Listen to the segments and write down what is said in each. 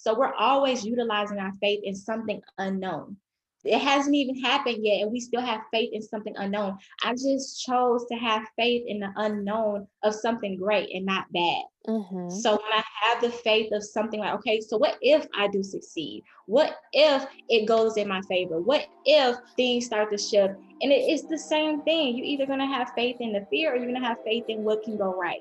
So we're always utilizing our faith in something unknown. It hasn't even happened yet, and we still have faith in something unknown. I just chose to have faith in the unknown of something great and not bad. Mm-hmm. So when I have the faith of something like, okay, so what if I do succeed? What if it goes in my favor? What if things start to shift? And it is the same thing. You're either going to have faith in the fear or you're going to have faith in what can go right.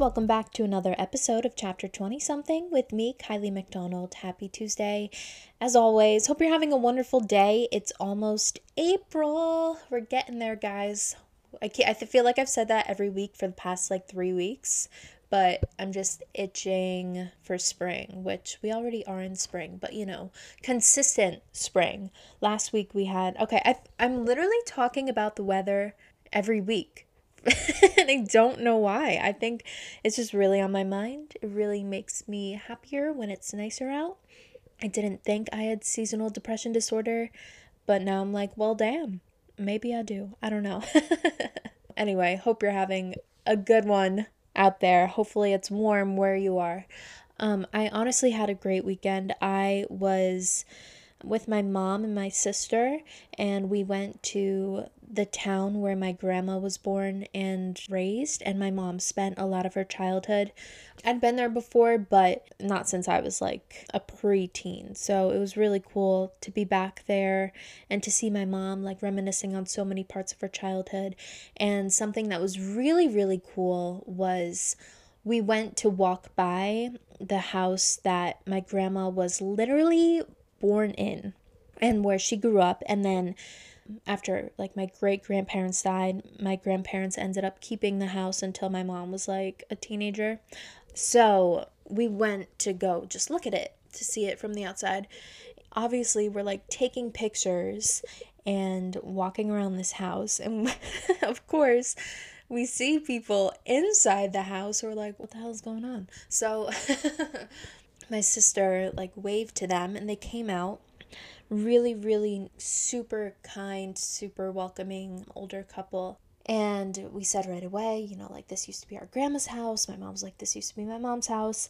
Welcome back to another episode of Chapter 20 Something with me, Kylie McDonald. Happy Tuesday. As always, hope you're having a wonderful day. It's almost April. We're getting there, guys. I, can't, I feel like I've said that every week for the past like three weeks, but I'm just itching for spring, which we already are in spring, but you know, consistent spring. Last week we had, okay, I, I'm literally talking about the weather every week and I don't know why. I think it's just really on my mind. It really makes me happier when it's nicer out. I didn't think I had seasonal depression disorder, but now I'm like, well, damn, maybe I do. I don't know. anyway, hope you're having a good one out there. Hopefully, it's warm where you are. Um, I honestly had a great weekend. I was with my mom and my sister, and we went to the town where my grandma was born and raised, and my mom spent a lot of her childhood. I'd been there before, but not since I was like a preteen. So it was really cool to be back there and to see my mom like reminiscing on so many parts of her childhood. And something that was really, really cool was we went to walk by the house that my grandma was literally born in and where she grew up and then after like my great grandparents died my grandparents ended up keeping the house until my mom was like a teenager. So we went to go just look at it to see it from the outside. Obviously we're like taking pictures and walking around this house and of course we see people inside the house who are like what the hell's going on? So my sister like waved to them and they came out really really super kind super welcoming older couple. And we said right away you know like this used to be our grandma's house. My mom's like this used to be my mom's house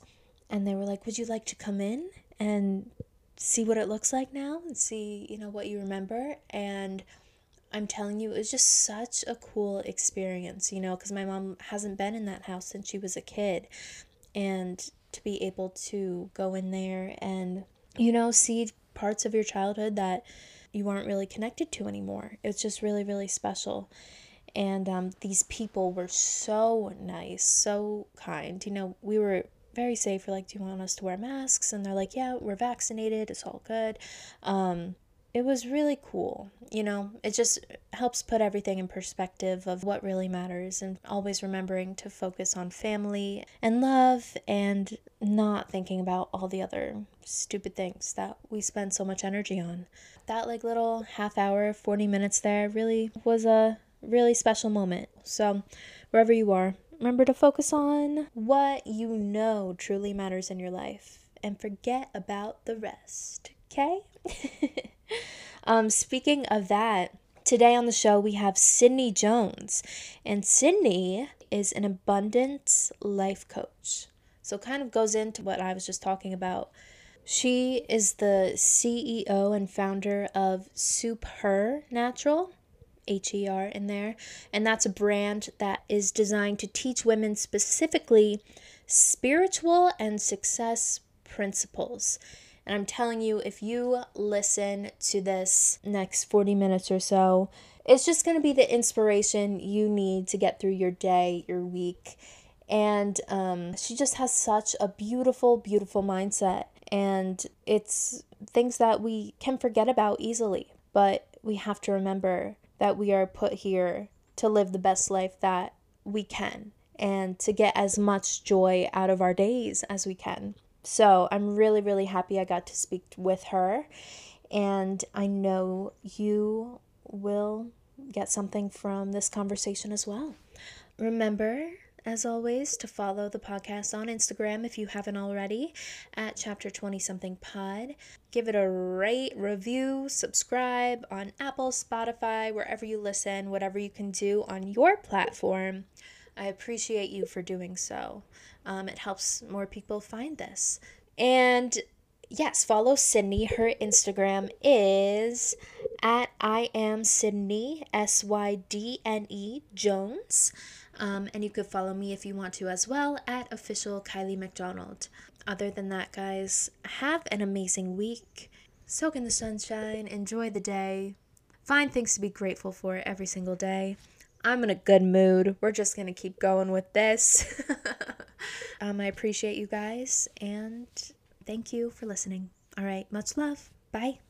and they were like would you like to come in and see what it looks like now and see you know what you remember? And I'm telling you, it was just such a cool experience, you know, because my mom hasn't been in that house since she was a kid. And to be able to go in there and, you know, see parts of your childhood that you aren't really connected to anymore. It's just really, really special. And um, these people were so nice, so kind. You know, we were very safe. We're like, do you want us to wear masks? And they're like, yeah, we're vaccinated. It's all good. Um, it was really cool. You know, it just helps put everything in perspective of what really matters and always remembering to focus on family and love and not thinking about all the other stupid things that we spend so much energy on. That like little half hour, 40 minutes there really was a really special moment. So, wherever you are, remember to focus on what you know truly matters in your life and forget about the rest. Okay? um, speaking of that, today on the show we have Sydney Jones, and Sydney is an abundance life coach. So, kind of goes into what I was just talking about. She is the CEO and founder of Soup Her Natural, H E R in there, and that's a brand that is designed to teach women specifically spiritual and success principles. And I'm telling you, if you listen to this next 40 minutes or so, it's just going to be the inspiration you need to get through your day, your week. And um, she just has such a beautiful, beautiful mindset. And it's things that we can forget about easily. But we have to remember that we are put here to live the best life that we can and to get as much joy out of our days as we can. So I'm really, really happy I got to speak with her. And I know you will get something from this conversation as well. Remember, as always, to follow the podcast on Instagram if you haven't already at chapter 20 something pod. Give it a rate, review, subscribe on Apple, Spotify, wherever you listen, whatever you can do on your platform. I appreciate you for doing so. Um, it helps more people find this. And yes, follow Sydney. Her Instagram is at I am Sydney, S Y D N E Jones. Um, and you could follow me if you want to as well at official Kylie McDonald. Other than that, guys, have an amazing week. Soak in the sunshine, enjoy the day, find things to be grateful for every single day. I'm in a good mood. We're just going to keep going with this. um, I appreciate you guys and thank you for listening. All right, much love. Bye.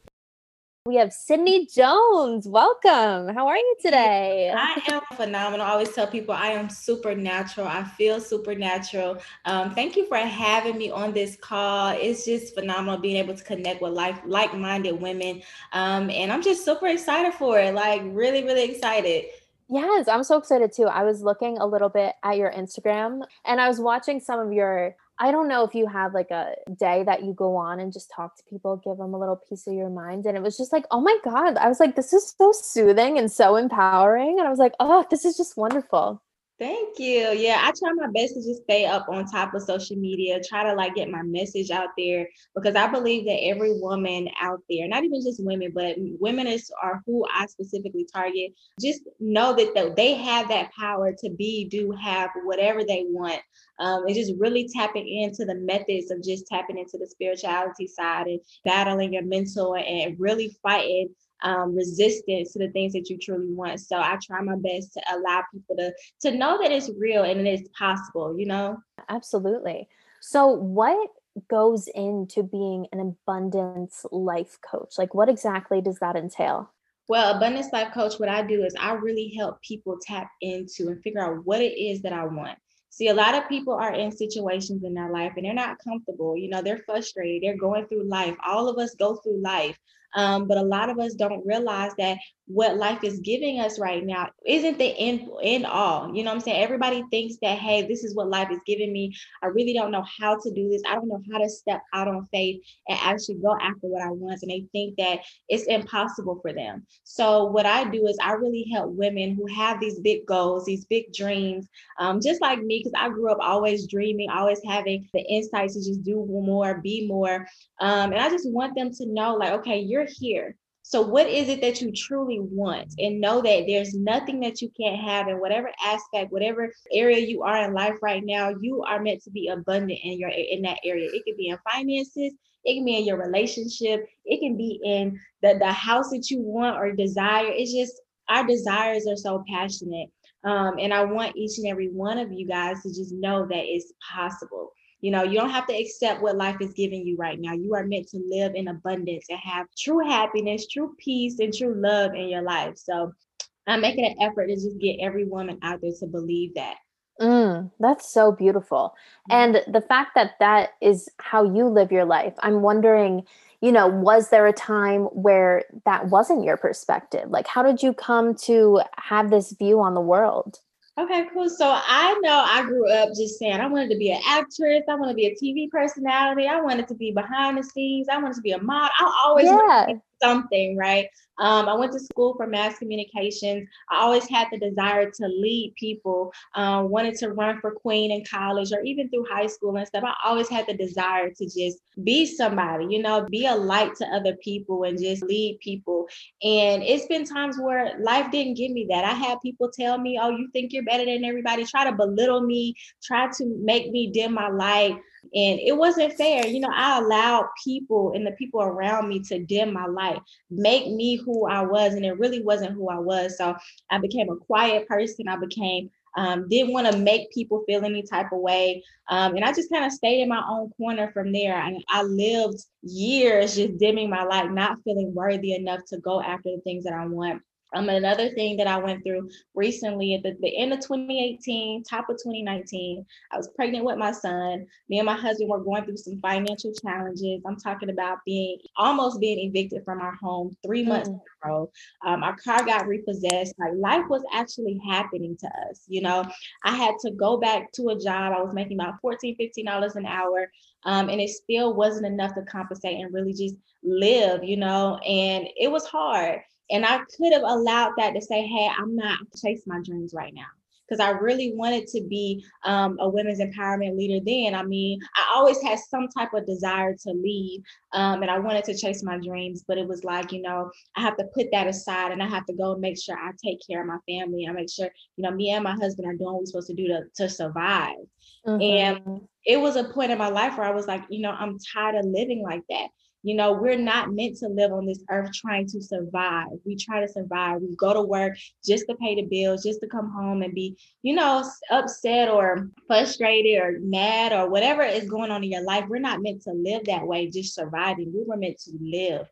We have Sydney Jones. Welcome. How are you today? I am phenomenal. I always tell people I am supernatural. I feel supernatural. Um, thank you for having me on this call. It's just phenomenal being able to connect with like like-minded women. Um, and I'm just super excited for it. Like really, really excited. Yes, I'm so excited too. I was looking a little bit at your Instagram and I was watching some of your I don't know if you have like a day that you go on and just talk to people, give them a little piece of your mind. And it was just like, oh my God. I was like, this is so soothing and so empowering. And I was like, oh, this is just wonderful. Thank you. Yeah, I try my best to just stay up on top of social media, try to like get my message out there because I believe that every woman out there, not even just women, but women is are who I specifically target. Just know that they have that power to be, do, have whatever they want. Um, and just really tapping into the methods of just tapping into the spirituality side and battling your mental and really fighting um, resistance to the things that you truly want. So I try my best to allow people to to know that it's real and it's possible. You know. Absolutely. So what goes into being an abundance life coach? Like, what exactly does that entail? Well, Abundance Life Coach, what I do is I really help people tap into and figure out what it is that I want. See, a lot of people are in situations in their life and they're not comfortable. You know, they're frustrated, they're going through life. All of us go through life. Um, but a lot of us don't realize that what life is giving us right now isn't the end, end all. You know what I'm saying? Everybody thinks that, hey, this is what life is giving me. I really don't know how to do this. I don't know how to step out on faith and actually go after what I want. And they think that it's impossible for them. So what I do is I really help women who have these big goals, these big dreams, um, just like me, because I grew up always dreaming, always having the insights to just do more, be more. Um, and I just want them to know, like, okay, you're here. So, what is it that you truly want? And know that there's nothing that you can't have in whatever aspect, whatever area you are in life right now. You are meant to be abundant in your in that area. It could be in finances, it can be in your relationship, it can be in the, the house that you want or desire. It's just our desires are so passionate. Um, and I want each and every one of you guys to just know that it's possible. You know, you don't have to accept what life is giving you right now. You are meant to live in abundance and have true happiness, true peace, and true love in your life. So I'm making an effort to just get every woman out there to believe that. Mm, that's so beautiful. Mm-hmm. And the fact that that is how you live your life, I'm wondering, you know, was there a time where that wasn't your perspective? Like, how did you come to have this view on the world? Okay, cool. So I know I grew up just saying I wanted to be an actress. I want to be a TV personality. I wanted to be behind the scenes. I wanted to be a model. I always yeah. Something, right? Um, I went to school for mass communications. I always had the desire to lead people, um, wanted to run for queen in college or even through high school and stuff. I always had the desire to just be somebody, you know, be a light to other people and just lead people. And it's been times where life didn't give me that. I had people tell me, oh, you think you're better than everybody, try to belittle me, try to make me dim my light. And it wasn't fair. You know, I allowed people and the people around me to dim my light, make me who I was. And it really wasn't who I was. So I became a quiet person. I became um, didn't want to make people feel any type of way. Um, and I just kind of stayed in my own corner from there. And I lived years just dimming my light, not feeling worthy enough to go after the things that I want. Um, another thing that I went through recently at the, the end of 2018, top of 2019, I was pregnant with my son. Me and my husband were going through some financial challenges. I'm talking about being almost being evicted from our home three months mm. in a row. Um, our car got repossessed. Like life was actually happening to us. You know, I had to go back to a job. I was making about 14, 15 dollars an hour. Um, and it still wasn't enough to compensate and really just live, you know, and it was hard. And I could have allowed that to say, hey, I'm not chasing my dreams right now. Because I really wanted to be um, a women's empowerment leader then. I mean, I always had some type of desire to lead um, and I wanted to chase my dreams, but it was like, you know, I have to put that aside and I have to go make sure I take care of my family. I make sure, you know, me and my husband are doing what we're supposed to do to, to survive. Mm-hmm. And it was a point in my life where I was like, you know, I'm tired of living like that. You know, we're not meant to live on this earth trying to survive. We try to survive. We go to work just to pay the bills, just to come home and be, you know, upset or frustrated or mad or whatever is going on in your life. We're not meant to live that way, just surviving. We were meant to live,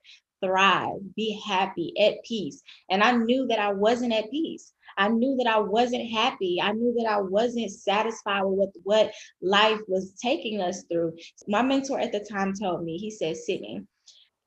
thrive, be happy, at peace. And I knew that I wasn't at peace. I knew that I wasn't happy. I knew that I wasn't satisfied with what life was taking us through. My mentor at the time told me, he said, Sydney,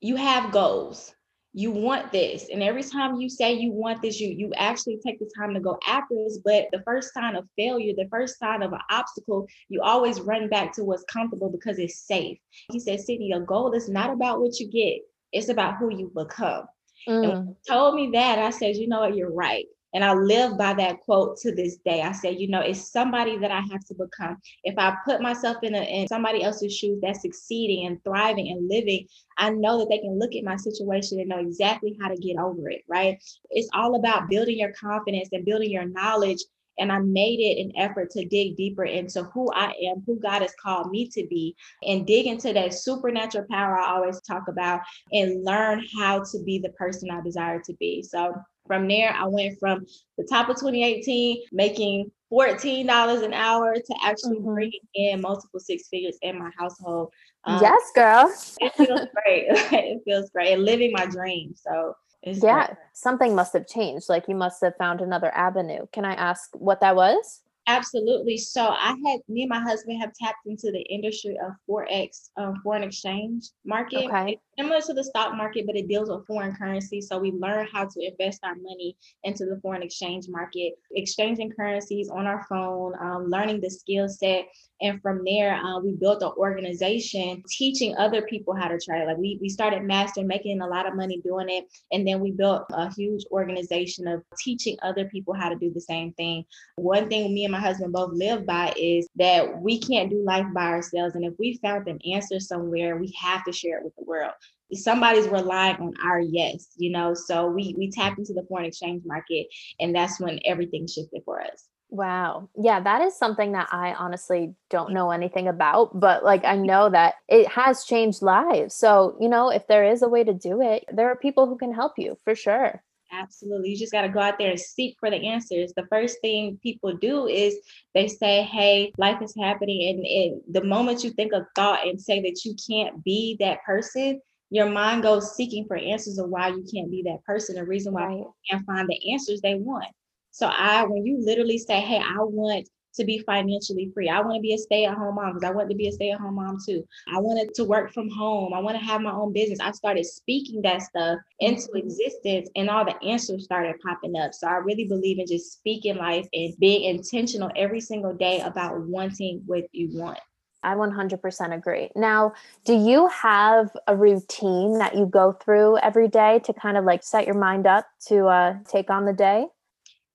you have goals. You want this. And every time you say you want this, you you actually take the time to go after this. But the first sign of failure, the first sign of an obstacle, you always run back to what's comfortable because it's safe. He said, Sydney, your goal is not about what you get, it's about who you become. Mm. And told me that, I said, you know what, you're right. And I live by that quote to this day. I say, you know, it's somebody that I have to become. If I put myself in, a, in somebody else's shoes that's succeeding and thriving and living, I know that they can look at my situation and know exactly how to get over it, right? It's all about building your confidence and building your knowledge and I made it an effort to dig deeper into who I am, who God has called me to be, and dig into that supernatural power I always talk about and learn how to be the person I desire to be. So from there, I went from the top of 2018 making $14 an hour to actually mm-hmm. bringing in multiple six figures in my household. Um, yes, girl. it feels great. it feels great. And living my dream. So yeah, great. something must have changed. Like you must have found another avenue. Can I ask what that was? Absolutely. So I had me and my husband have tapped into the industry of forex, um, foreign exchange market. Okay. It's similar to the stock market, but it deals with foreign currency. So we learn how to invest our money into the foreign exchange market, exchanging currencies on our phone, um, learning the skill set, and from there uh, we built an organization teaching other people how to trade. Like we we started mastering, making a lot of money doing it, and then we built a huge organization of teaching other people how to do the same thing. One thing me and my husband both live by is that we can't do life by ourselves. And if we found an answer somewhere, we have to share it with the world. Somebody's relying on our yes, you know. So we we tapped into the foreign exchange market, and that's when everything shifted for us. Wow. Yeah, that is something that I honestly don't know anything about, but like I know that it has changed lives. So, you know, if there is a way to do it, there are people who can help you for sure. Absolutely. You just got to go out there and seek for the answers. The first thing people do is they say, Hey, life is happening. And, and the moment you think of thought and say that you can't be that person, your mind goes seeking for answers of why you can't be that person, the reason why you can't find the answers they want. So I, when you literally say, Hey, I want to be financially free. I want to be a stay-at-home mom because I want to be a stay-at-home mom too. I wanted to work from home. I want to have my own business. I started speaking that stuff into mm-hmm. existence and all the answers started popping up. So I really believe in just speaking life and being intentional every single day about wanting what you want. I 100% agree. Now, do you have a routine that you go through every day to kind of like set your mind up to uh, take on the day?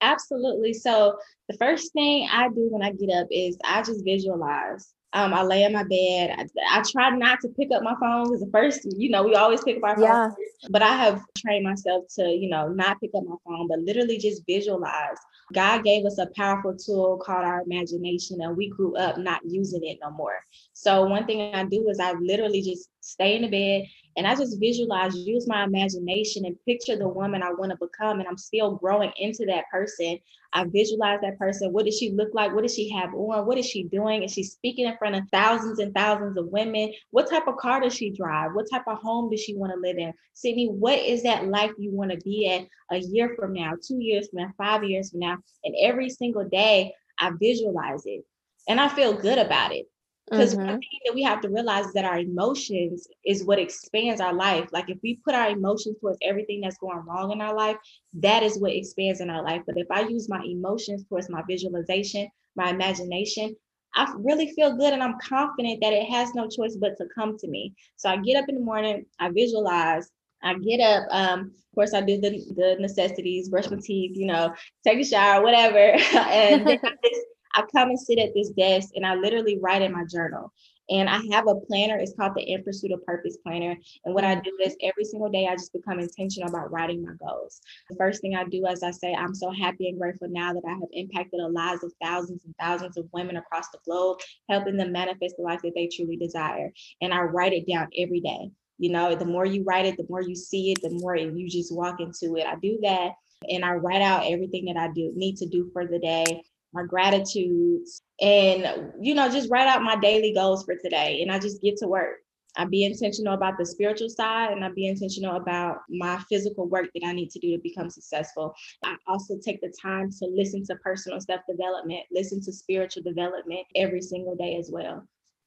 Absolutely. So the first thing I do when I get up is I just visualize. Um, I lay in my bed. I, I, try not to pick up my phone because the first, you know, we always pick up our phone. Yeah. But I have trained myself to, you know, not pick up my phone, but literally just visualize. God gave us a powerful tool called our imagination, and we grew up not using it no more. So one thing I do is I literally just stay in the bed And I just visualize, use my imagination and picture the woman I want to become. And I'm still growing into that person. I visualize that person. What does she look like? What does she have on? What is she doing? Is she speaking in front of thousands and thousands of women? What type of car does she drive? What type of home does she want to live in? Sydney, what is that life you want to be at a year from now, two years from now, five years from now? And every single day, I visualize it and I feel good about it. Because mm-hmm. one thing that we have to realize is that our emotions is what expands our life. Like if we put our emotions towards everything that's going wrong in our life, that is what expands in our life. But if I use my emotions towards my visualization, my imagination, I really feel good and I'm confident that it has no choice but to come to me. So I get up in the morning, I visualize, I get up. Um, of course, I do the, the necessities, brush my teeth, you know, take a shower, whatever. and then I just I come and sit at this desk and I literally write in my journal. And I have a planner. It's called the In Pursuit of Purpose Planner. And what I do is every single day, I just become intentional about writing my goals. The first thing I do, as I say, I'm so happy and grateful now that I have impacted the lives of thousands and thousands of women across the globe, helping them manifest the life that they truly desire. And I write it down every day. You know, the more you write it, the more you see it, the more you just walk into it. I do that and I write out everything that I do need to do for the day my gratitudes, and you know, just write out my daily goals for today. And I just get to work. I be intentional about the spiritual side and I be intentional about my physical work that I need to do to become successful. I also take the time to listen to personal self development, listen to spiritual development every single day as well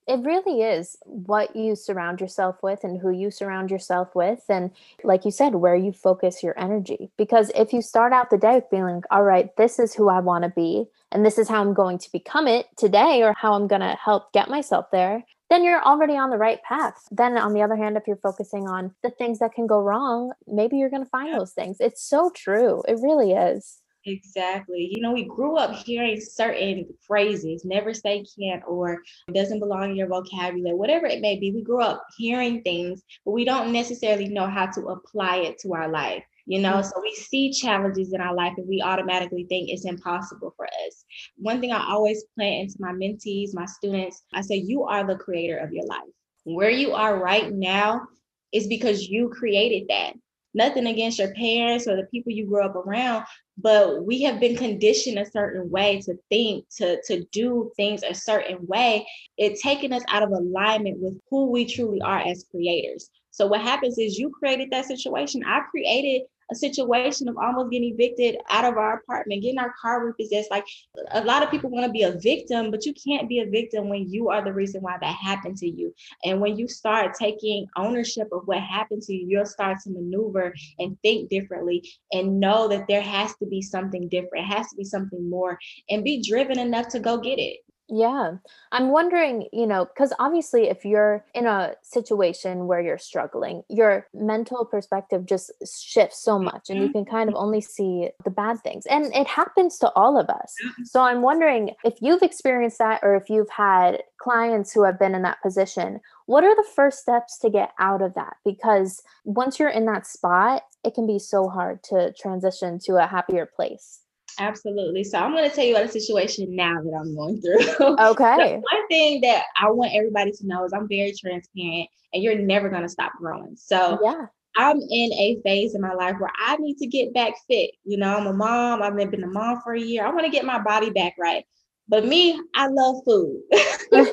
it really is what you surround yourself with and who you surround yourself with and like you said where you focus your energy. Because if you start out the day feeling, like all right this is who i want to be and this is how i'm going to become it today or how i'm going to help get myself there then you're already on the right path. Then on the other hand if you're focusing on the things that can go wrong maybe you're going to find those things. It's so true. It really is Exactly. You know, we grew up hearing certain phrases, never say can't or doesn't belong in your vocabulary, whatever it may be. We grew up hearing things, but we don't necessarily know how to apply it to our life. You know, mm-hmm. so we see challenges in our life and we automatically think it's impossible for us. One thing I always plant into my mentees, my students, I say, you are the creator of your life. Where you are right now is because you created that nothing against your parents or the people you grew up around but we have been conditioned a certain way to think to to do things a certain way. It's taken us out of alignment with who we truly are as creators. So what happens is you created that situation. I created a situation of almost getting evicted out of our apartment, getting our car repossessed. Like a lot of people want to be a victim, but you can't be a victim when you are the reason why that happened to you. And when you start taking ownership of what happened to you, you'll start to maneuver and think differently and know that there has to be something different, it has to be something more, and be driven enough to go get it. Yeah. I'm wondering, you know, because obviously, if you're in a situation where you're struggling, your mental perspective just shifts so much and you can kind of mm-hmm. only see the bad things. And it happens to all of us. So I'm wondering if you've experienced that or if you've had clients who have been in that position, what are the first steps to get out of that? Because once you're in that spot, it can be so hard to transition to a happier place. Absolutely. So I'm going to tell you about a situation now that I'm going through. Okay. one thing that I want everybody to know is I'm very transparent and you're never going to stop growing. So yeah. I'm in a phase in my life where I need to get back fit. You know, I'm a mom. I've been a mom for a year. I want to get my body back right. But me, I love food. me too.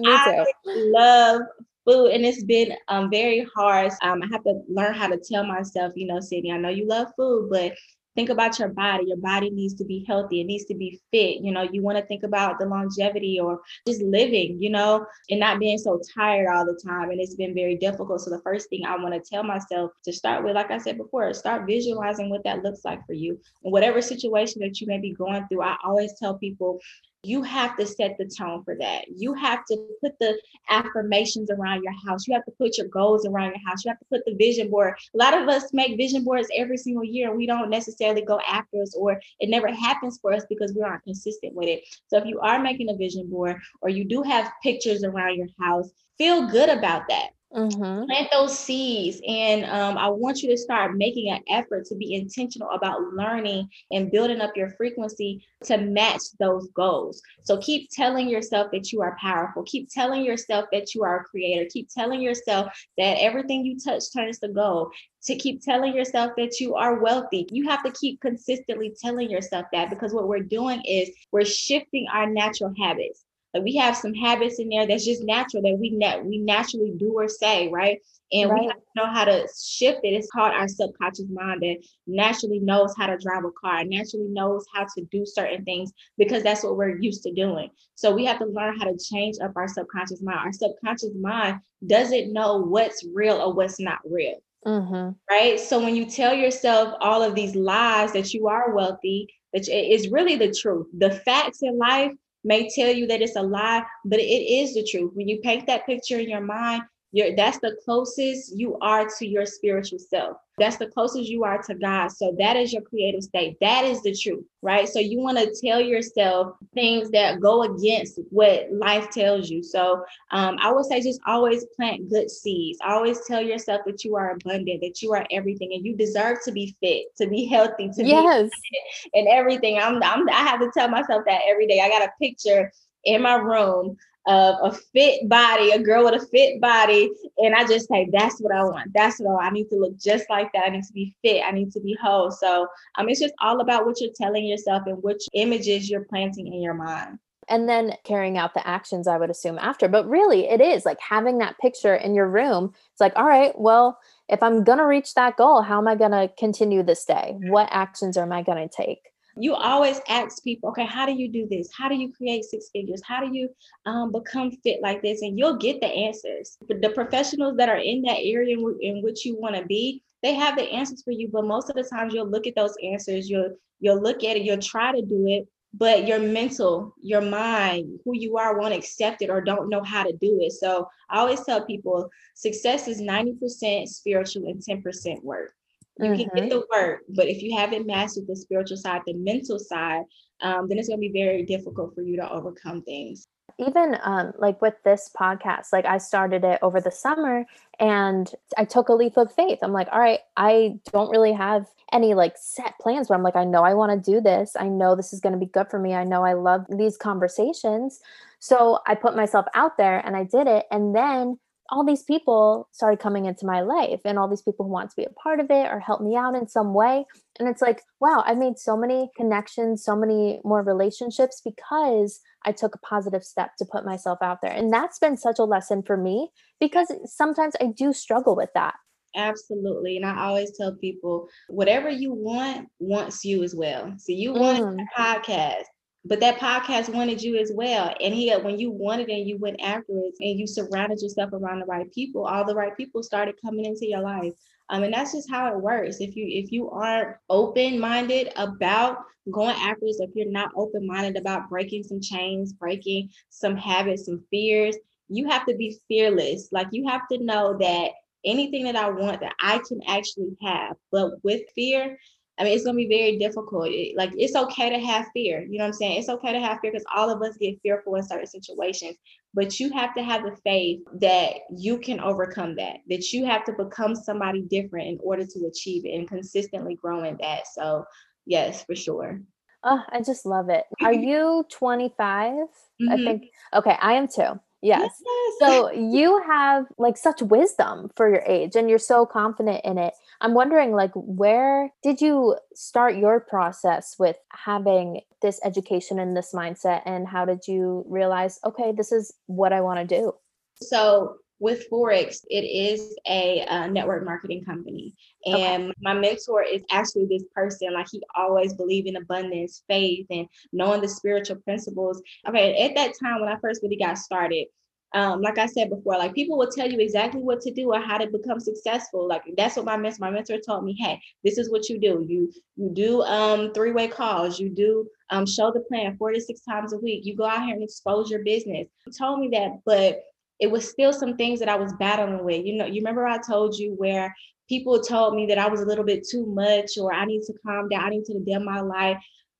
I love food, and it's been um, very hard. Um, I have to learn how to tell myself, you know, Sydney, I know you love food, but think about your body. Your body needs to be healthy. It needs to be fit. You know, you want to think about the longevity or just living, you know, and not being so tired all the time. And it's been very difficult. So the first thing I want to tell myself to start with, like I said before, start visualizing what that looks like for you. And whatever situation that you may be going through, I always tell people you have to set the tone for that. You have to put the affirmations around your house. You have to put your goals around your house. You have to put the vision board. A lot of us make vision boards every single year and we don't necessarily go after us or it never happens for us because we aren't consistent with it. So if you are making a vision board or you do have pictures around your house, feel good about that Mm-hmm. Plant those seeds, and um, I want you to start making an effort to be intentional about learning and building up your frequency to match those goals. So keep telling yourself that you are powerful. Keep telling yourself that you are a creator. Keep telling yourself that everything you touch turns to gold. To keep telling yourself that you are wealthy. You have to keep consistently telling yourself that because what we're doing is we're shifting our natural habits. Like we have some habits in there that's just natural that we net we naturally do or say, right? And right. we have to know how to shift it. It's called our subconscious mind that naturally knows how to drive a car, naturally knows how to do certain things because that's what we're used to doing. So we have to learn how to change up our subconscious mind. Our subconscious mind doesn't know what's real or what's not real. Mm-hmm. Right. So when you tell yourself all of these lies that you are wealthy, that it's really the truth. The facts in life may tell you that it's a lie, but it is the truth. When you paint that picture in your mind, you're, that's the closest you are to your spiritual self. That's the closest you are to God. So that is your creative state. That is the truth, right? So you want to tell yourself things that go against what life tells you. So um, I would say just always plant good seeds. Always tell yourself that you are abundant, that you are everything, and you deserve to be fit, to be healthy, to yes. be and everything. I'm, I'm I have to tell myself that every day. I got a picture in my room of a fit body, a girl with a fit body. And I just say, that's what I want. That's what I, want. I need to look just like that. I need to be fit. I need to be whole. So um, it's just all about what you're telling yourself and which images you're planting in your mind. And then carrying out the actions, I would assume after. But really, it is like having that picture in your room. It's like, all right, well, if I'm going to reach that goal, how am I going to continue this day? What actions am I going to take? You always ask people, okay, how do you do this? How do you create six figures? How do you um, become fit like this? And you'll get the answers. The professionals that are in that area in, in which you want to be, they have the answers for you. But most of the times, you'll look at those answers. You'll you'll look at it. You'll try to do it, but your mental, your mind, who you are, won't accept it or don't know how to do it. So I always tell people, success is ninety percent spiritual and ten percent work. You mm-hmm. can get mm-hmm. the work, but if you haven't mastered the spiritual side, the mental side, um, then it's going to be very difficult for you to overcome things. Even um, like with this podcast, like I started it over the summer and I took a leap of faith. I'm like, all right, I don't really have any like set plans, but I'm like, I know I want to do this. I know this is going to be good for me. I know I love these conversations. So I put myself out there and I did it. And then all these people started coming into my life and all these people who want to be a part of it or help me out in some way. And it's like wow i've made so many connections so many more relationships because i took a positive step to put myself out there. And that's been such a lesson for me because sometimes i do struggle with that. Absolutely. And i always tell people whatever you want wants you as well. So you want mm. a podcast but that podcast wanted you as well. And he when you wanted and you went after it and you surrounded yourself around the right people, all the right people started coming into your life. Um, and that's just how it works. If you if you aren't open-minded about going after this, if you're not open-minded about breaking some chains, breaking some habits, some fears, you have to be fearless. Like you have to know that anything that I want that I can actually have. But with fear, I mean, it's gonna be very difficult. It, like it's okay to have fear. You know what I'm saying? It's okay to have fear because all of us get fearful in certain situations. But you have to have the faith that you can overcome that. That you have to become somebody different in order to achieve it and consistently grow in that. So yes, for sure. Oh, I just love it. Are you 25? Mm-hmm. I think okay, I am too. Yes. yes. So you have like such wisdom for your age and you're so confident in it. I'm wondering like where did you start your process with having this education and this mindset and how did you realize okay, this is what I want to do? So with Forex, it is a uh, network marketing company. And okay. my mentor is actually this person, like he always believed in abundance, faith, and knowing the spiritual principles. Okay, at that time when I first really got started, um, like I said before, like people will tell you exactly what to do or how to become successful. Like that's what my mentor, my mentor told me. Hey, this is what you do. You you do um, three way calls. You do um, show the plan four to six times a week. You go out here and expose your business. He told me that, but it was still some things that I was battling with. You know, you remember I told you where people told me that I was a little bit too much or I need to calm down, I need to dim my life.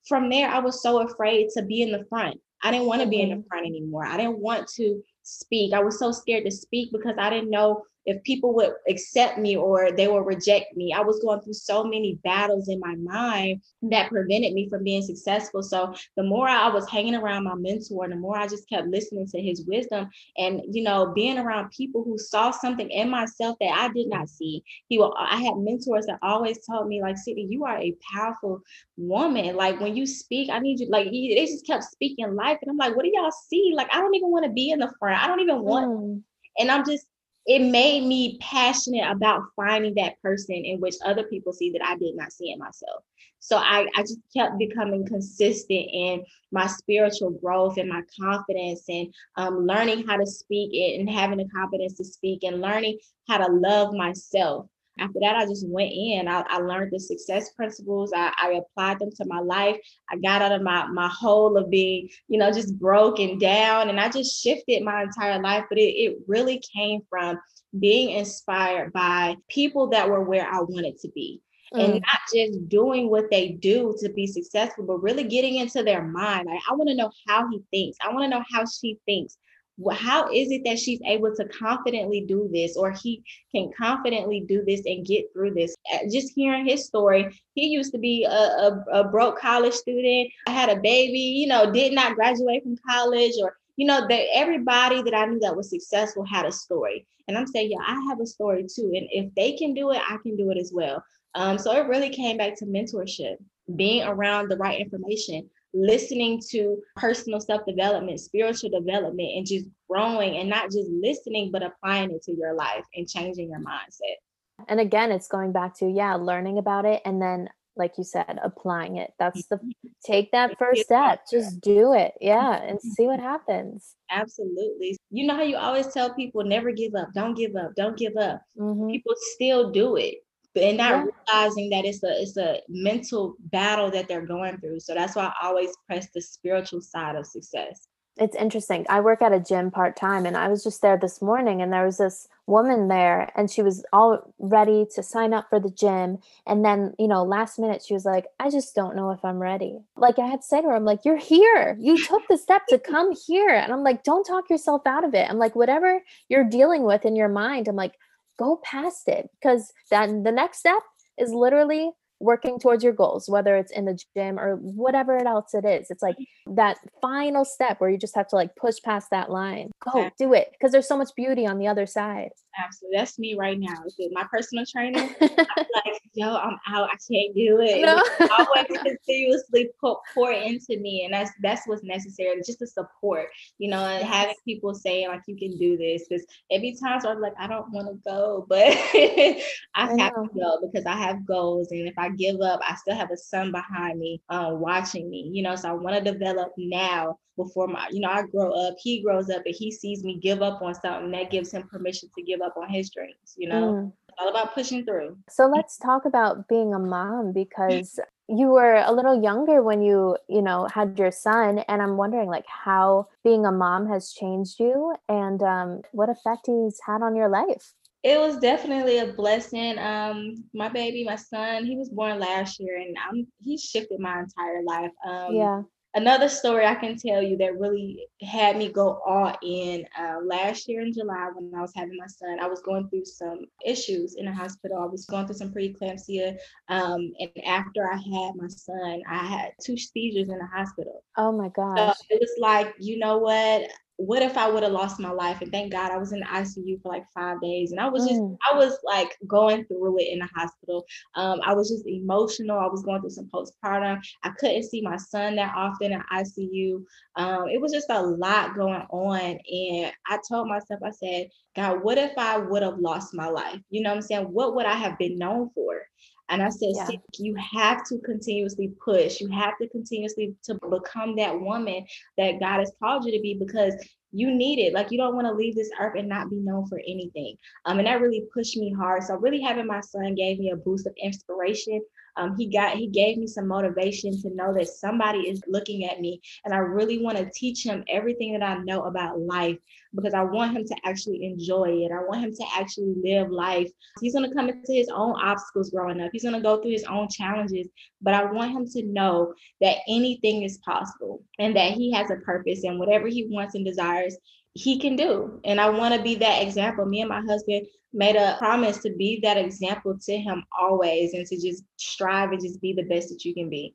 From there, I was so afraid to be in the front. I didn't want to be in the front anymore. I didn't want to speak. I was so scared to speak because I didn't know if people would accept me or they will reject me. I was going through so many battles in my mind that prevented me from being successful. So the more I was hanging around my mentor, the more I just kept listening to his wisdom and you know being around people who saw something in myself that I did not see. He will I had mentors that always told me like, Sydney, you are a powerful woman. Like when you speak, I need you like he, they just kept speaking life. And I'm like, what do y'all see? Like, I don't even want to be in the front. I don't even want mm. and I'm just it made me passionate about finding that person in which other people see that I did not see in myself. So I, I just kept becoming consistent in my spiritual growth and my confidence and um, learning how to speak it and having the confidence to speak and learning how to love myself. After that, I just went in. I, I learned the success principles. I, I, applied them to my life. I got out of my my hole of being, you know, just broken down, and I just shifted my entire life. But it, it really came from being inspired by people that were where I wanted to be. Mm. And not just doing what they do to be successful, but really getting into their mind. Like, I want to know how he thinks. I want to know how she thinks how is it that she's able to confidently do this or he can confidently do this and get through this? Just hearing his story he used to be a, a, a broke college student i had a baby you know did not graduate from college or you know that everybody that i knew that was successful had a story. And i'm saying yeah i have a story too and if they can do it i can do it as well. Um, so it really came back to mentorship being around the right information listening to personal self development, spiritual development, and just growing and not just listening, but applying it to your life and changing your mindset. And again, it's going back to, yeah, learning about it and then, like you said, applying it. That's the mm-hmm. take that first step, just do it. Yeah, and see what happens. Absolutely. You know how you always tell people never give up, don't give up, don't give up. Mm-hmm. People still do it and not yeah. realizing that it's a it's a mental battle that they're going through. So that's why I always press the spiritual side of success. It's interesting. I work at a gym part time and I was just there this morning and there was this woman there and she was all ready to sign up for the gym. And then, you know, last minute she was like, I just don't know if I'm ready. Like I had said to her, I'm like, you're here. You took the step to come here. And I'm like, don't talk yourself out of it. I'm like, whatever you're dealing with in your mind, I'm like, go past it because then the next step is literally working towards your goals, whether it's in the gym or whatever else it is. It's like mm-hmm. that final step where you just have to like push past that line. Go do it because there's so much beauty on the other side. Absolutely. That's me right now. My personal trainer, I'm like, yo, I'm out. I can't do it. No. always continuously pour, pour into me. And that's that's what's necessary. Just the support, you know, and having people say like you can do this. Because every time so I'm like, I don't want to go, but I, I have to go because I have goals. And if I give up, I still have a son behind me uh, watching me, you know. So I want to develop now before my, you know, I grow up, he grows up and he sees me give up on something that gives him permission to give up on his dreams, you know. Mm. It's all about pushing through. So let's talk about being a mom because you were a little younger when you, you know, had your son and I'm wondering like how being a mom has changed you and um, what effect he's had on your life it was definitely a blessing. Um, my baby, my son, he was born last year, and I'm he shifted my entire life. Um, yeah another story I can tell you that really had me go all in uh, last year in July when I was having my son. I was going through some issues in the hospital. I was going through some preeclampsia. Um, and after I had my son, I had two seizures in the hospital. Oh my gosh. So it was like, you know what? What if I would have lost my life? And thank God I was in the ICU for like five days. And I was just, mm. I was like going through it in the hospital. Um, I was just emotional. I was going through some postpartum. I couldn't see my son that often in ICU. Um, it was just a lot going on. And I told myself, I said, God, what if I would have lost my life? You know what I'm saying? What would I have been known for? And I said, yeah. you have to continuously push. You have to continuously to become that woman that God has called you to be because you need it. Like you don't want to leave this earth and not be known for anything. Um, and that really pushed me hard. So really having my son gave me a boost of inspiration um, he got he gave me some motivation to know that somebody is looking at me and i really want to teach him everything that i know about life because i want him to actually enjoy it i want him to actually live life he's going to come into his own obstacles growing up he's going to go through his own challenges but i want him to know that anything is possible and that he has a purpose and whatever he wants and desires he can do. And I want to be that example. Me and my husband made a promise to be that example to him always and to just strive and just be the best that you can be.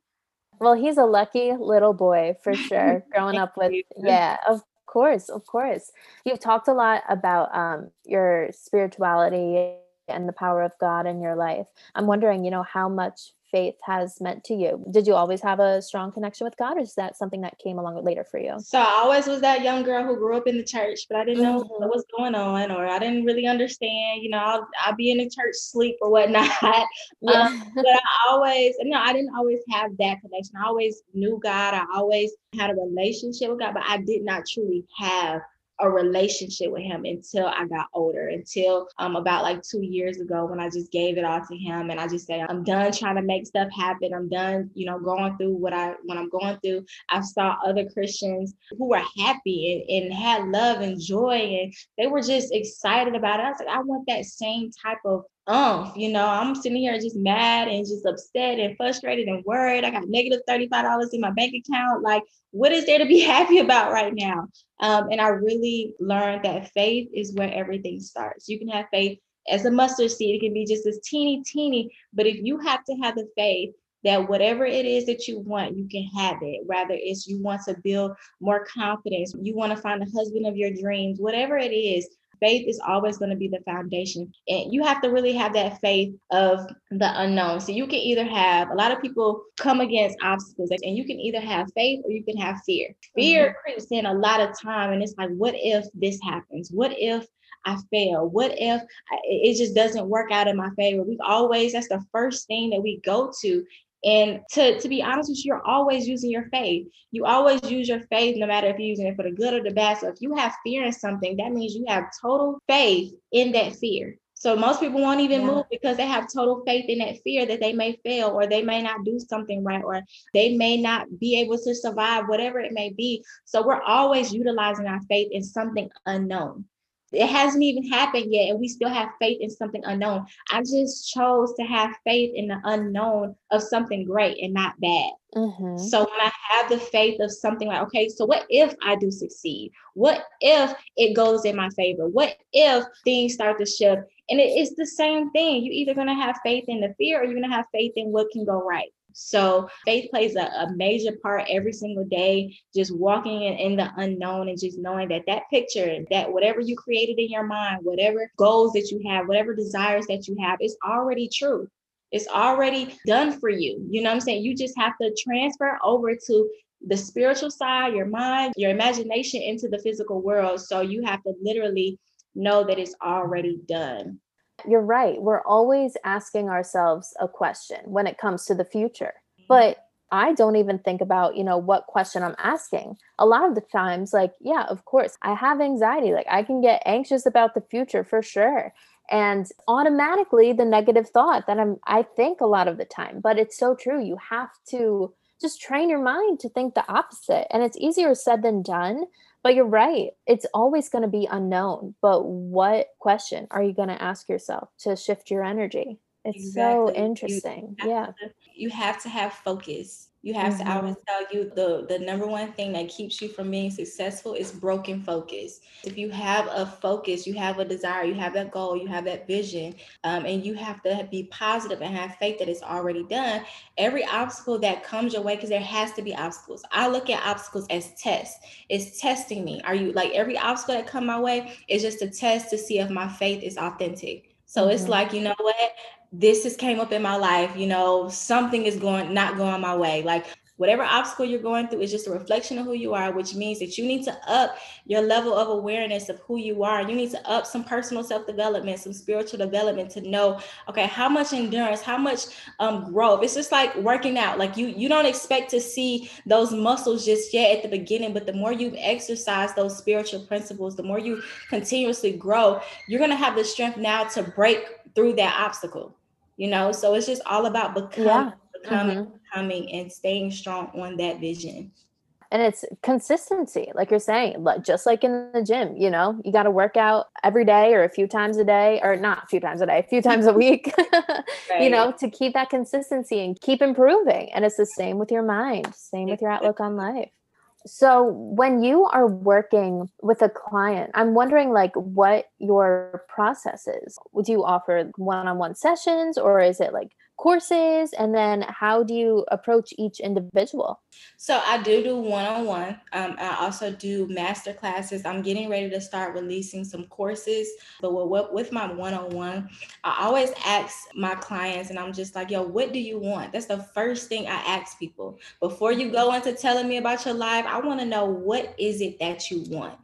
Well, he's a lucky little boy for sure, growing up with, yeah, of course, of course. You've talked a lot about um, your spirituality and the power of God in your life. I'm wondering, you know, how much faith has meant to you. Did you always have a strong connection with God, or is that something that came along later for you? So I always was that young girl who grew up in the church, but I didn't know mm-hmm. what was going on, or I didn't really understand. You know, I'll, I'll be in the church sleep or whatnot. Yeah. Um, but I always, you know, I didn't always have that connection. I always knew God. I always had a relationship with God, but I did not truly have a relationship with him until I got older, until um about like two years ago when I just gave it all to him and I just said, I'm done trying to make stuff happen. I'm done, you know, going through what I when I'm going through. I saw other Christians who were happy and, and had love and joy and they were just excited about it. I was like, I want that same type of umph, you know, I'm sitting here just mad and just upset and frustrated and worried. I got negative $35 in my bank account. Like, what is there to be happy about right now? Um, and I really learned that faith is where everything starts. You can have faith as a mustard seed, it can be just as teeny, teeny, but if you have to have the faith that whatever it is that you want, you can have it. Rather, it's you want to build more confidence, you want to find the husband of your dreams, whatever it is, faith is always going to be the foundation. And you have to really have that faith of the unknown. So you can either have a lot of people come against obstacles, and you can either have faith or you can have fear. Fear mm-hmm. creeps in a lot of time, and it's like, what if this happens? What if I fail? What if it just doesn't work out in my favor? We've always, that's the first thing that we go to and to, to be honest with you, you're always using your faith. You always use your faith, no matter if you're using it for the good or the bad. So if you have fear in something, that means you have total faith in that fear. So most people won't even yeah. move because they have total faith in that fear that they may fail or they may not do something right or they may not be able to survive, whatever it may be. So we're always utilizing our faith in something unknown. It hasn't even happened yet, and we still have faith in something unknown. I just chose to have faith in the unknown of something great and not bad. Mm-hmm. So when I have the faith of something like, okay, so what if I do succeed? What if it goes in my favor? What if things start to shift? And it, it's the same thing. You're either going to have faith in the fear or you're going to have faith in what can go right. So faith plays a, a, major part every single day, just walking in, in, the unknown and just knowing that that picture, that whatever you created in your mind, whatever goals that you have, whatever desires that you have, is already true. It's already done for you. You know what I'm saying? You just have to transfer over to the spiritual side, your mind, your imagination into the physical world. So you have to literally know that it's already done. You're right. We're always asking ourselves a question when it comes to the future. Mm-hmm. But I don't even think about, you know, what question I'm asking. A lot of the times, like, yeah, of course, I have anxiety. Like, I can get anxious about the future for sure. And automatically, the negative thought that I'm, I think a lot of the time, but it's so true. You have to just train your mind to think the opposite. And it's easier said than done. But you're right. It's always going to be unknown. But what question are you going to ask yourself to shift your energy? It's exactly. so interesting. You yeah. To, you have to have focus. You have mm-hmm. to, I always tell you the, the number one thing that keeps you from being successful is broken focus. If you have a focus, you have a desire, you have that goal, you have that vision, um, and you have to be positive and have faith that it's already done. Every obstacle that comes your way, because there has to be obstacles. I look at obstacles as tests. It's testing me. Are you like every obstacle that come my way is just a test to see if my faith is authentic. So mm-hmm. it's like, you know what? This has came up in my life you know something is going not going my way. Like whatever obstacle you're going through is just a reflection of who you are which means that you need to up your level of awareness of who you are. You need to up some personal self-development some spiritual development to know okay how much endurance how much um, growth. It's just like working out. Like you you don't expect to see those muscles just yet at the beginning but the more you exercise those spiritual principles the more you continuously grow you're going to have the strength now to break through that obstacle you know so it's just all about becoming yeah. becoming mm-hmm. becoming and staying strong on that vision and it's consistency like you're saying just like in the gym you know you got to work out every day or a few times a day or not a few times a day a few times a week right. you know to keep that consistency and keep improving and it's the same with your mind same with your outlook on life So when you are working with a client, I'm wondering like what your process is. Would you offer one-on-one sessions or is it like courses and then how do you approach each individual so i do do one-on-one um, i also do master classes i'm getting ready to start releasing some courses but with, with my one-on-one i always ask my clients and i'm just like yo what do you want that's the first thing i ask people before you go into telling me about your life i want to know what is it that you want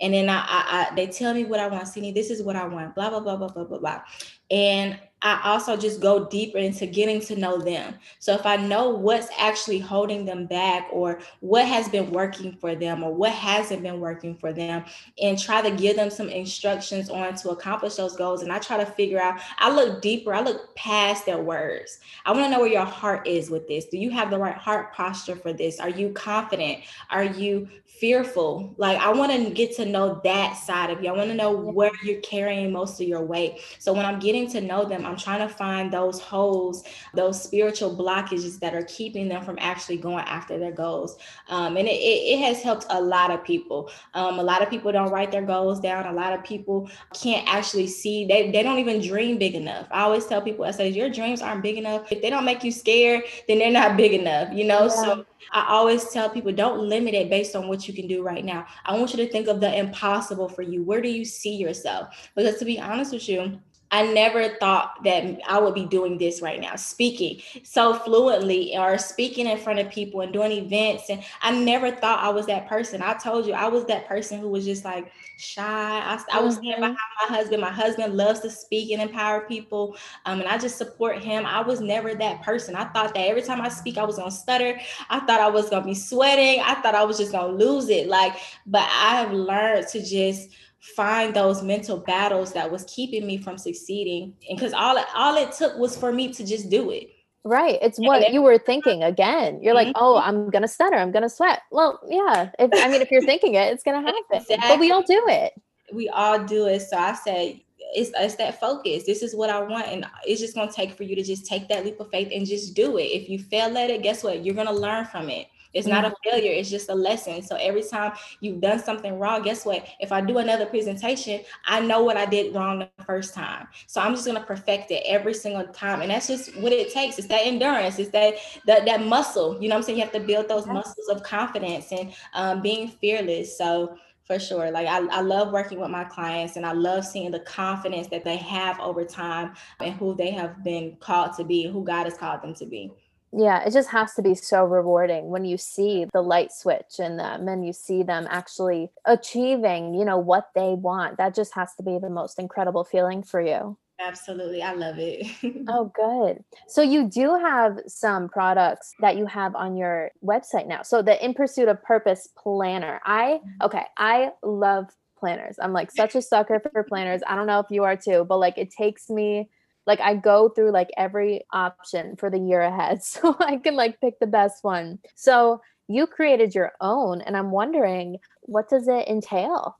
and then I, I, I, they tell me what I want. See, this is what I want. Blah blah blah blah blah blah blah. And I also just go deeper into getting to know them. So if I know what's actually holding them back or what has been working for them or what hasn't been working for them and try to give them some instructions on to accomplish those goals and I try to figure out I look deeper, I look past their words. I want to know where your heart is with this. Do you have the right heart posture for this? Are you confident? Are you fearful? Like I want to get to know that side of you. I want to know where you're carrying most of your weight. So when I'm getting to know them, I'm trying to find those holes, those spiritual blockages that are keeping them from actually going after their goals. Um, and it, it, it, has helped a lot of people. Um, a lot of people don't write their goals down. A lot of people can't actually see, they, they don't even dream big enough. I always tell people, I say, your dreams aren't big enough. If they don't make you scared, then they're not big enough, you know? Yeah. So I always tell people don't limit it based on what you can do right now. I want you to think of the impossible for you. Where do you see yourself? Because to be honest with you, I never thought that I would be doing this right now, speaking so fluently or speaking in front of people and doing events. And I never thought I was that person. I told you I was that person who was just like shy. I, I was standing mm-hmm. behind my husband. My husband loves to speak and empower people. Um, and I just support him. I was never that person. I thought that every time I speak, I was gonna stutter. I thought I was gonna be sweating. I thought I was just gonna lose it. Like, but I have learned to just find those mental battles that was keeping me from succeeding and because all all it took was for me to just do it right it's what you were thinking again you're mm-hmm. like oh i'm gonna stutter i'm gonna sweat well yeah if, i mean if you're thinking it it's gonna happen exactly. but we all do it we all do it so i said it's, it's that focus. This is what I want. And it's just going to take for you to just take that leap of faith and just do it. If you fail at it, guess what? You're going to learn from it. It's not a mm-hmm. failure, it's just a lesson. So every time you've done something wrong, guess what? If I do another presentation, I know what I did wrong the first time. So I'm just gonna perfect it every single time. And that's just what it takes. It's that endurance, it's that that, that muscle. You know what I'm saying? You have to build those muscles of confidence and um, being fearless. So for sure. Like I, I love working with my clients and I love seeing the confidence that they have over time and who they have been called to be, who God has called them to be. Yeah, it just has to be so rewarding when you see the light switch in them and you see them actually achieving, you know, what they want. That just has to be the most incredible feeling for you. Absolutely. I love it. oh, good. So you do have some products that you have on your website now. So the In Pursuit of Purpose planner. I mm-hmm. okay, I love planners. I'm like such a sucker for planners. I don't know if you are too, but like it takes me like I go through like every option for the year ahead so I can like pick the best one. So you created your own and I'm wondering what does it entail?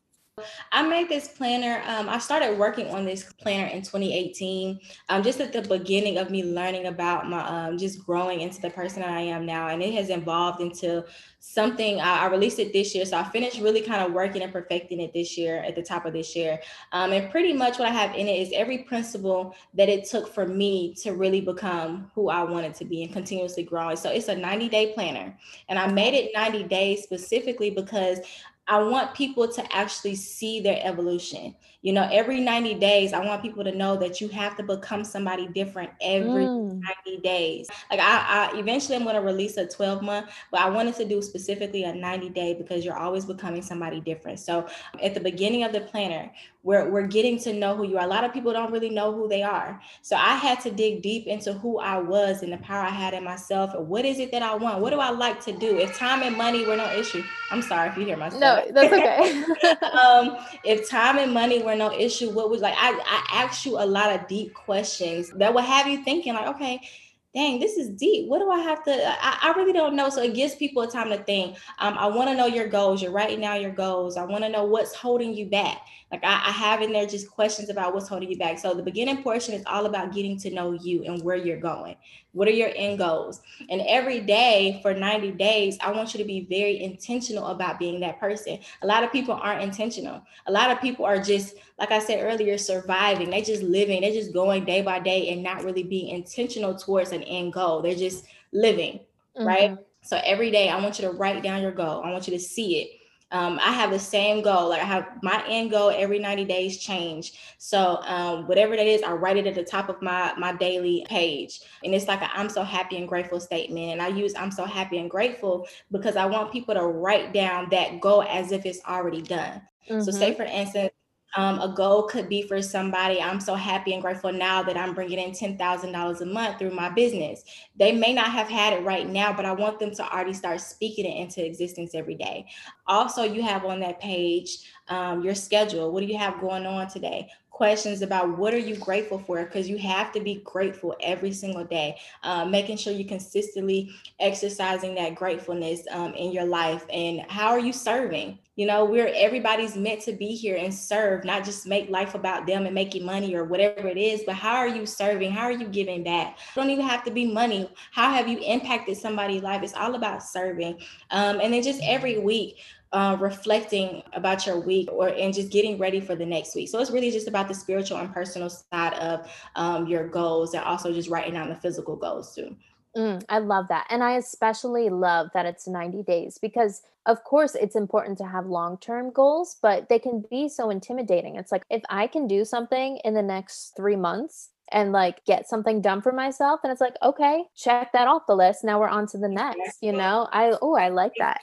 I made this planner. Um, I started working on this planner in 2018, um, just at the beginning of me learning about my, um, just growing into the person I am now. And it has evolved into something. I, I released it this year. So I finished really kind of working and perfecting it this year at the top of this year. Um, and pretty much what I have in it is every principle that it took for me to really become who I wanted to be and continuously growing. So it's a 90 day planner. And I made it 90 days specifically because I want people to actually see their evolution. You know, every 90 days, I want people to know that you have to become somebody different every mm. 90 days. Like I, I eventually I'm going to release a 12 month, but I wanted to do specifically a 90 day because you're always becoming somebody different. So at the beginning of the planner, we're, we're getting to know who you are. A lot of people don't really know who they are. So I had to dig deep into who I was and the power I had in myself. And what is it that I want? What do I like to do? If time and money were no issue, I'm sorry if you hear myself. No, that's okay. um, if time and money no issue, what was like, I, I asked you a lot of deep questions that would have you thinking like, okay, dang, this is deep. What do I have to? I, I really don't know. So it gives people a time to think. Um, I want to know your goals. You're writing down your goals. I want to know what's holding you back. Like I, I have in there just questions about what's holding you back. So the beginning portion is all about getting to know you and where you're going. What are your end goals? And every day for 90 days, I want you to be very intentional about being that person. A lot of people aren't intentional. A lot of people are just, like I said earlier, surviving. They just living. They're just going day by day and not really being intentional towards an end goal. They're just living, mm-hmm. right? So every day, I want you to write down your goal. I want you to see it um, I have the same goal. Like I have my end goal every 90 days change. So um, whatever that is, I write it at the top of my my daily page. And it's like i I'm so happy and grateful statement. And I use I'm so happy and grateful because I want people to write down that goal as if it's already done. Mm-hmm. So say mm-hmm. for instance, um, a goal could be for somebody, I'm so happy and grateful now that I'm bringing in $10,000 a month through my business. They may not have had it right now, but I want them to already start speaking it into existence every day. Also, you have on that page um, your schedule. What do you have going on today? Questions about what are you grateful for because you have to be grateful every single day. Uh, making sure you're consistently exercising that gratefulness um, in your life and how are you serving? You know we're everybody's meant to be here and serve not just make life about them and making money or whatever it is but how are you serving? How are you giving back? It don't even have to be money. How have you impacted somebody's life? It's all about serving. Um, and then just every week uh, reflecting about your week or and just getting ready for the next week. So it's really just about the spiritual and personal side of um, your goals and also just writing down the physical goals too. Mm, I love that. And I especially love that it's 90 days because, of course, it's important to have long term goals, but they can be so intimidating. It's like if I can do something in the next three months, and like get something done for myself and it's like okay check that off the list now we're on to the next you know i oh i like that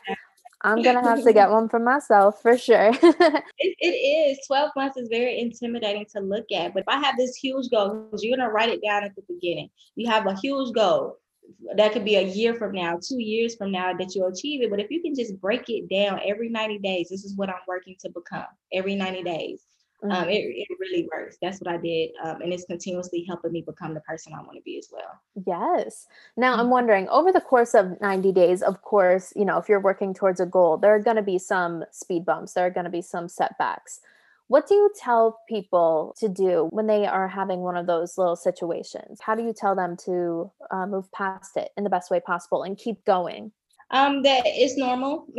I'm gonna have to get one for myself for sure. it, it is. 12 months is very intimidating to look at. But if I have this huge goal, you're gonna write it down at the beginning. You have a huge goal. That could be a year from now, two years from now that you'll achieve it. But if you can just break it down every 90 days, this is what I'm working to become every 90 days. Um, mm-hmm. Um, it, it really works. That's what I did. Um, and it's continuously helping me become the person I want to be as well. Yes. Now I'm mm-hmm. wondering over the course of 90 days, of course, you know, if you're working towards a goal, there are going to be some speed bumps, there are going to be some setbacks. What do you tell people to do when they are having one of those little situations? How do you tell them to uh, move past it in the best way possible and keep going? Um, that it's normal.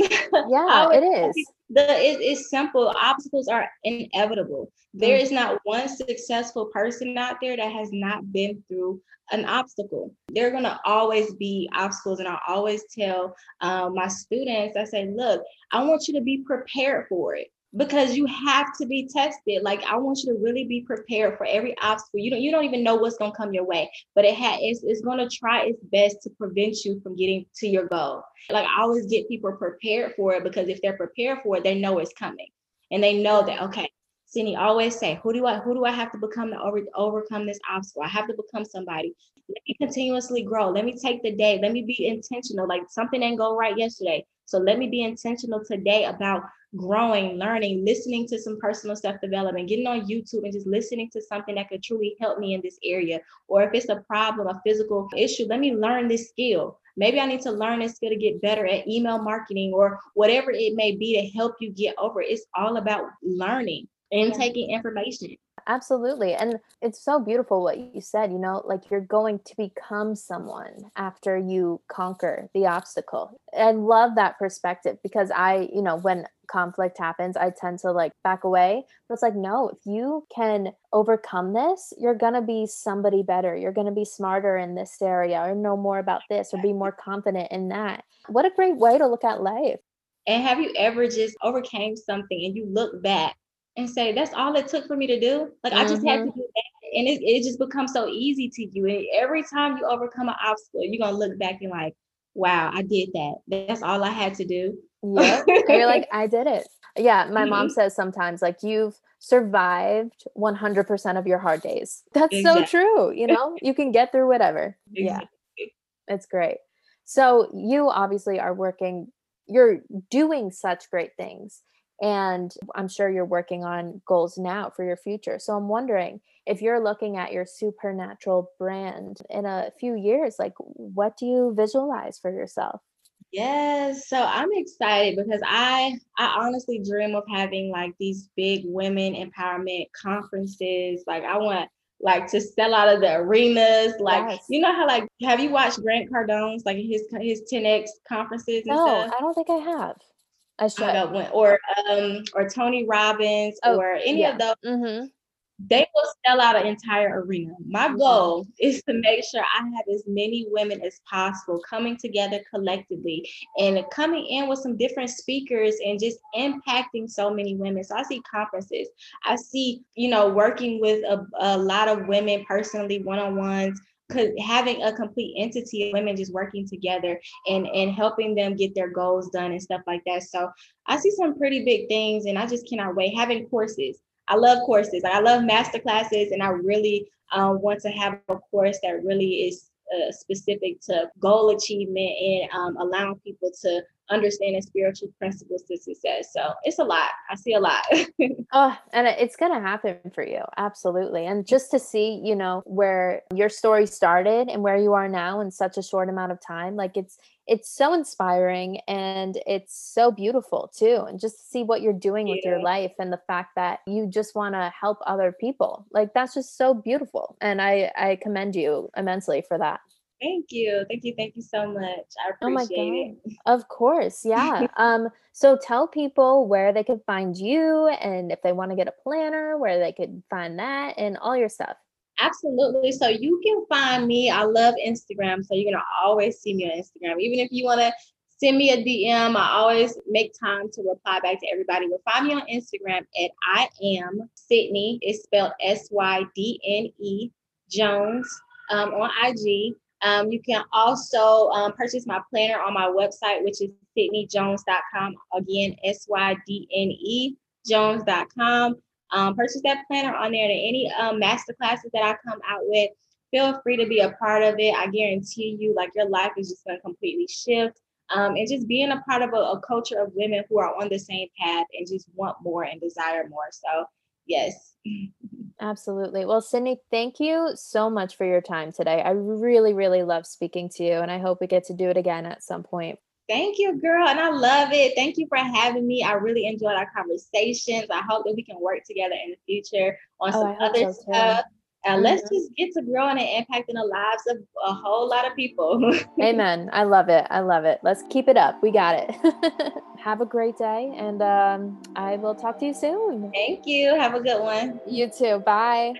Yeah, it is. the it, it's simple. Obstacles are inevitable. There mm. is not one successful person out there that has not been through an obstacle. There are going to always be obstacles and i always tell um, my students i say look i want you to be prepared for it because you have to be tested. Like I want you to really be prepared for every obstacle. You don't you don't even know what's gonna come your way, but it has it's, it's gonna try its best to prevent you from getting to your goal. Like I always get people prepared for it because if they're prepared for it, they know it's coming. And they know that okay, Cindy always say, who do I who do I have to become to over, overcome this obstacle? I have to become somebody. Let me continuously grow. Let me take the day. Let me be intentional. Like something didn't go right yesterday. So let me be intentional today about growing, learning, listening to some personal self development, getting on YouTube and just listening to something that could truly help me in this area. Or if it's a problem, a physical issue, let me learn this skill. Maybe I need to learn this skill to get better at email marketing or whatever it may be to help you get over it. It's all about learning and taking information absolutely. And it's so beautiful what you said, you know, like you're going to become someone after you conquer the obstacle. I love that perspective because I, you know, when conflict happens, I tend to like back away. But it's like, no, if you can overcome this, you're going to be somebody better. You're going to be smarter in this area or know more about this or be more confident in that. What a great way to look at life. And have you ever just overcame something and you look back and say, that's all it took for me to do. Like mm-hmm. I just had to mm-hmm. do that. And it, it just becomes so easy to you. And every time you overcome an obstacle, you're gonna look back and like, wow, I did that. That's all I had to do. Yeah. you're like, I did it. Yeah. My mm-hmm. mom says sometimes like you've survived 100% of your hard days. That's exactly. so true. You know, you can get through whatever. Exactly. Yeah. It's great. So you obviously are working, you're doing such great things And I'm sure you're working on goals now for your future. So I'm wondering if you're looking at your supernatural brand in a few years, like what do you visualize for yourself? Yes, so I'm excited because I I honestly dream of having like these big women empowerment conferences. Like I want like to sell out of the arenas. Like yes. you know how like have you watched Grant Cardone's like his his 10x conferences and no, stuff? I don't think I have. I should. or um or Tony Robbins oh, or any yeah. of those. Mm-hmm they will sell out an entire arena. My mm-hmm. goal is to make sure I have as many women as possible coming together collectively and coming in with some different speakers and just impacting so many women. So I see conferences, I see, you know, working with a, a lot of women personally, one on ones. Cause having a complete entity of women just working together and and helping them get their goals done and stuff like that. So I see some pretty big things, and I just cannot wait. Having courses, I love courses. I love master classes, and I really um, want to have a course that really is uh, specific to goal achievement and um, allowing people to understand the spiritual principles to success. So it's a lot. I see a lot. oh, and it's going to happen for you. Absolutely. And just to see, you know, where your story started and where you are now in such a short amount of time, like it's, it's so inspiring and it's so beautiful too. And just to see what you're doing with your life and the fact that you just want to help other people. Like that's just so beautiful. And I, I commend you immensely for that. Thank you. Thank you. Thank you so much. I appreciate oh my God. it. Of course. Yeah. um, so tell people where they could find you and if they want to get a planner, where they could find that and all your stuff. Absolutely. So you can find me. I love Instagram. So you're gonna always see me on Instagram. Even if you want to send me a DM, I always make time to reply back to everybody. But find me on Instagram at I am Sydne. It's spelled S-Y-D-N-E Jones um, on IG. Um, you can also um, purchase my planner on my website, which is sydnejones.com. Again, S Y D N E Jones.com. Um, purchase that planner on there and any um, master classes that I come out with. Feel free to be a part of it. I guarantee you, like your life is just going to completely shift. Um, and just being a part of a, a culture of women who are on the same path and just want more and desire more. So, yes. Absolutely. Well, Sydne, thank you so much for your time today. I really, really love speaking to you, and I hope we get to do it again at some point. Thank you, girl. And I love it. Thank you for having me. I really enjoyed our conversations. I hope that we can work together in the future on oh, some other so stuff. And mm-hmm. let's just get to growing and impacting the lives of a whole lot of people. Amen. I love it. I love it. Let's keep it up. We got it. Have a great day. And um, I will talk to you soon. Thank you. Have a good one. You too. Bye.